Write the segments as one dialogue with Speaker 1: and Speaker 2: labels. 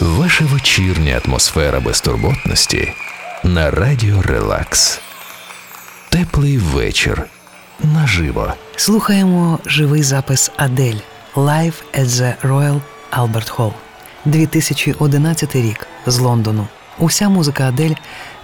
Speaker 1: Ваша вечірня атмосфера безтурботності на радіо Релакс. Теплий вечір. Наживо.
Speaker 2: Слухаємо живий запис Адель Live at the Royal Albert Hall 2011 рік з Лондону. Уся музика Адель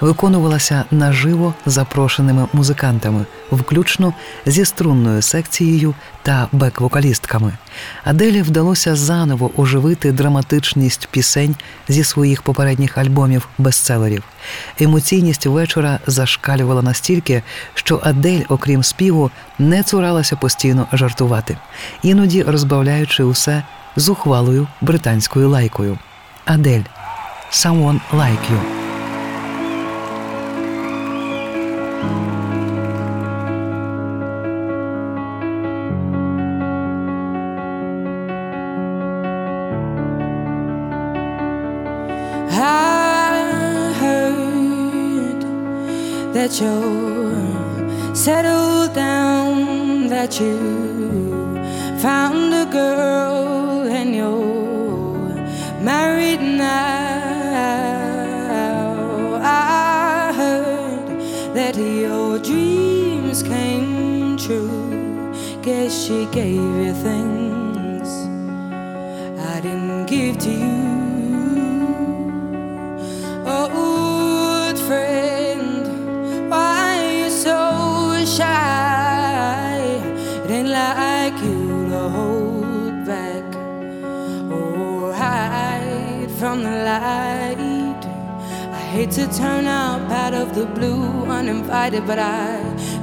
Speaker 2: виконувалася наживо запрошеними музикантами, включно зі струнною секцією та бек-вокалістками. Аделі вдалося заново оживити драматичність пісень зі своїх попередніх альбомів бестселерів. Емоційність вечора зашкалювала настільки, що Адель, окрім співу, не цуралася постійно жартувати, іноді розбавляючи усе зухвалою британською лайкою. Адель Someone Like You.
Speaker 3: I heard that you're settled down, that you found a girl she gave you things I didn't give to you. Oh, Old friend, why are you so shy? It ain't like you to hold back or hide from the light. I hate to turn up out of the blue uninvited, but I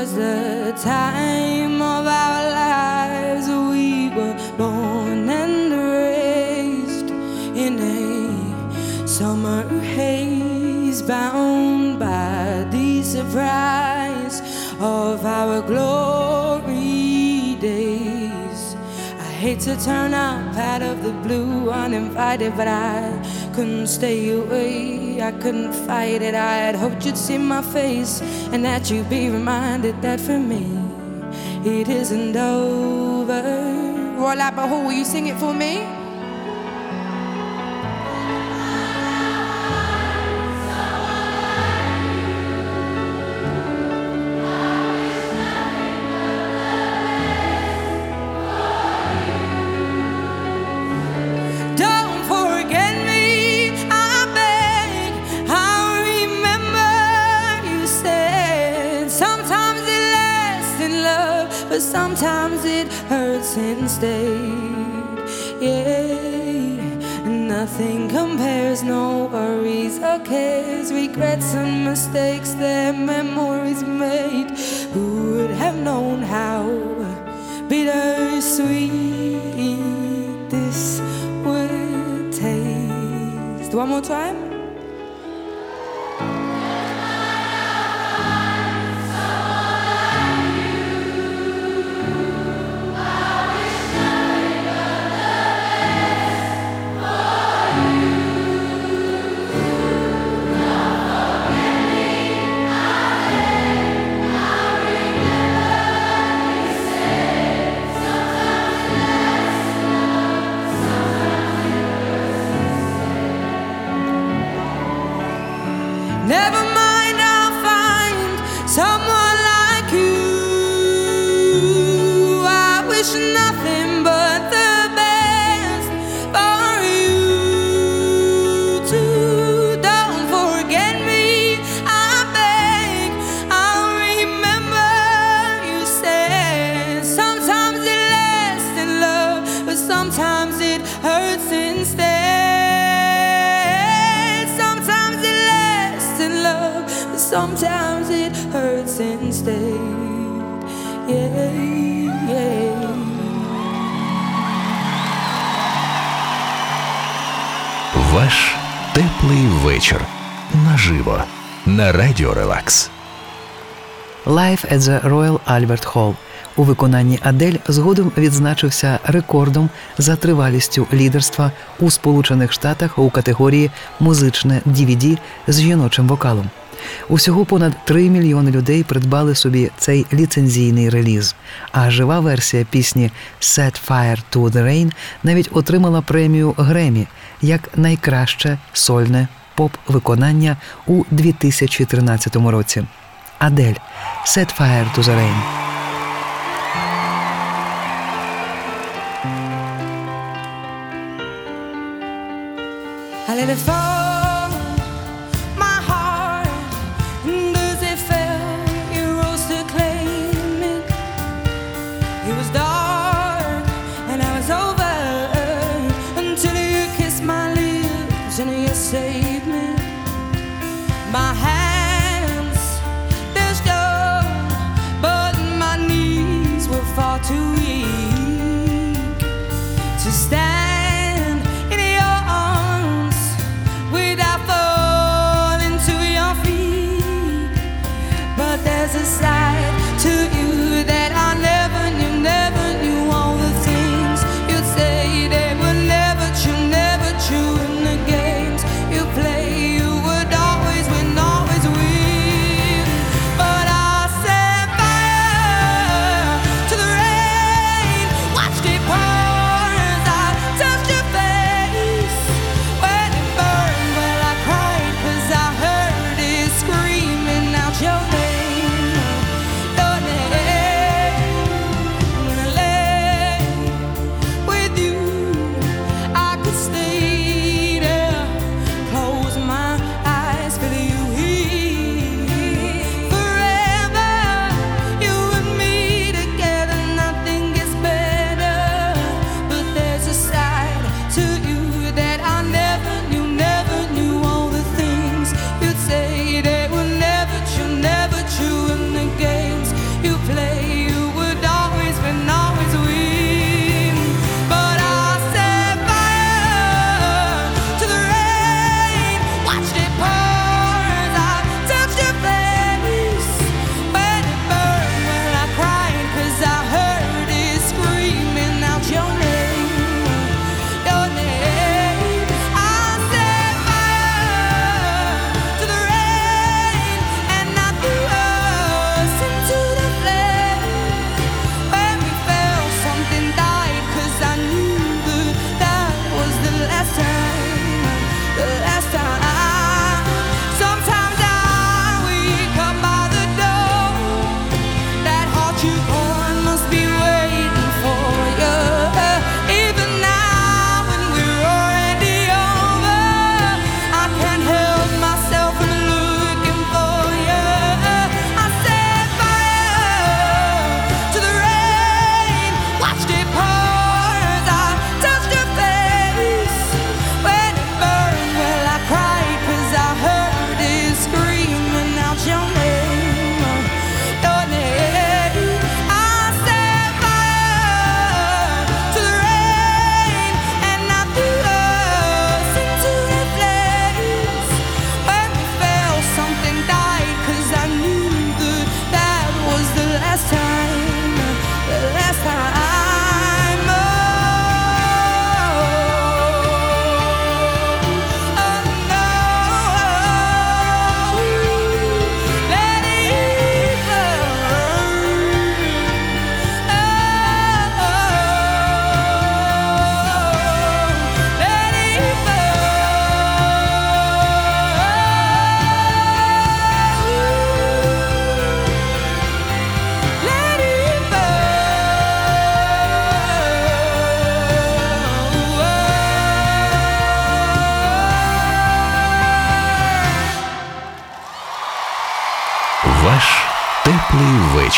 Speaker 3: was the time of our lives. We were born and raised in a summer haze, bound by the surprise of our glory days. I hate to turn up out of the blue uninvited, but I couldn't stay away. I couldn't fight it. I had hoped you'd see my face and that you'd be reminded that for me it isn't over. Royal Albert Hall, will you sing it for me? But sometimes it hurts instead. Yeah, nothing compares, no worries or cares, regrets and mistakes, their memories made. Who would have known how bittersweet this would taste? One more time. Never mind. sometimes it hurts instead. Yeah, yeah.
Speaker 1: Ваш теплий вечір наживо на радіо Релакс.
Speaker 2: Life at the Royal Albert Hall у виконанні Адель згодом відзначився рекордом за тривалістю лідерства у Сполучених Штатах у категорії музичне DVD з жіночим вокалом. Усього понад 3 мільйони людей придбали собі цей ліцензійний реліз. А жива версія пісні «Set Fire to the Rain» навіть отримала премію Гремі як найкраще сольне поп-виконання у 2013 році. Адель «Set Fire to the Rain».
Speaker 3: I let it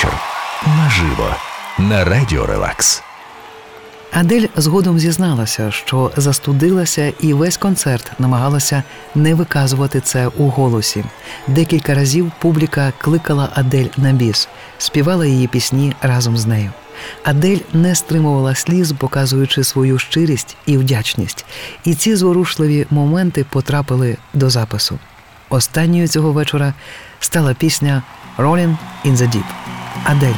Speaker 1: вечір. Наживо на радіо Релакс.
Speaker 2: Адель згодом зізналася, що застудилася, і весь концерт намагалася не виказувати це у голосі. Декілька разів публіка кликала Адель на біс, співала її пісні разом з нею. Адель не стримувала сліз, показуючи свою щирість і вдячність. І ці зворушливі моменти потрапили до запису. Останньою цього вечора стала пісня «Rolling in the Deep». Adele,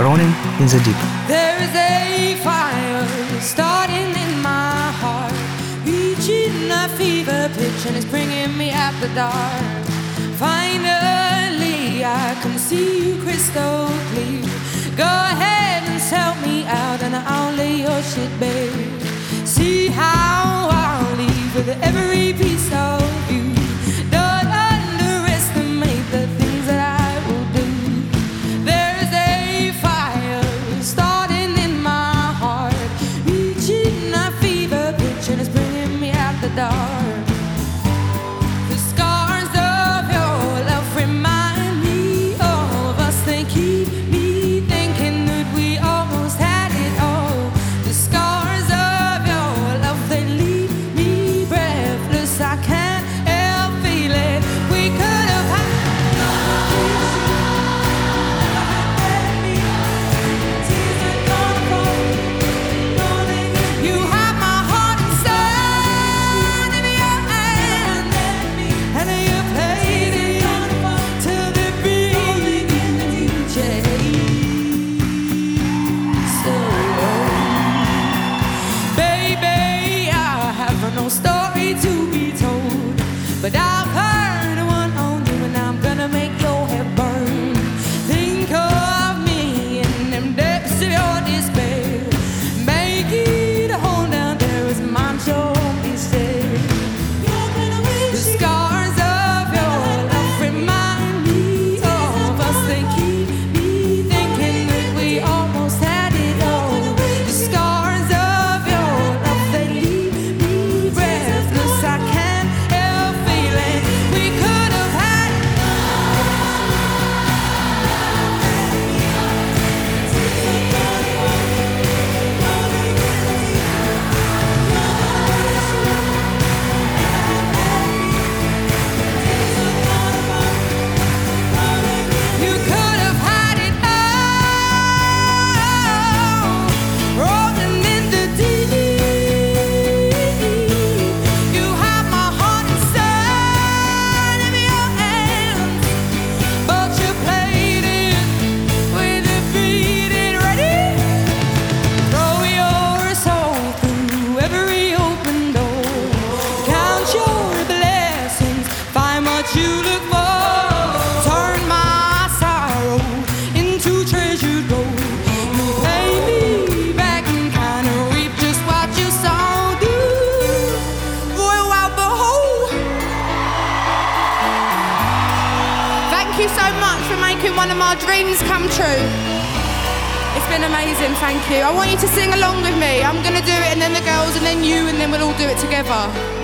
Speaker 2: Rolling in the Deep.
Speaker 3: There is a fire starting in my heart, reaching a fever pitch, and it's bringing me out the dark. Finally, I can see you crystal clear. Go ahead and sell me out, and I'll lay your shit bare. See how I'll leave with every piece of. You so
Speaker 4: much for making one of my dreams come true. It's been amazing, thank you. I want you to sing along with me. I'm going to do it, and then the girls, and then you, and then we'll all do it together.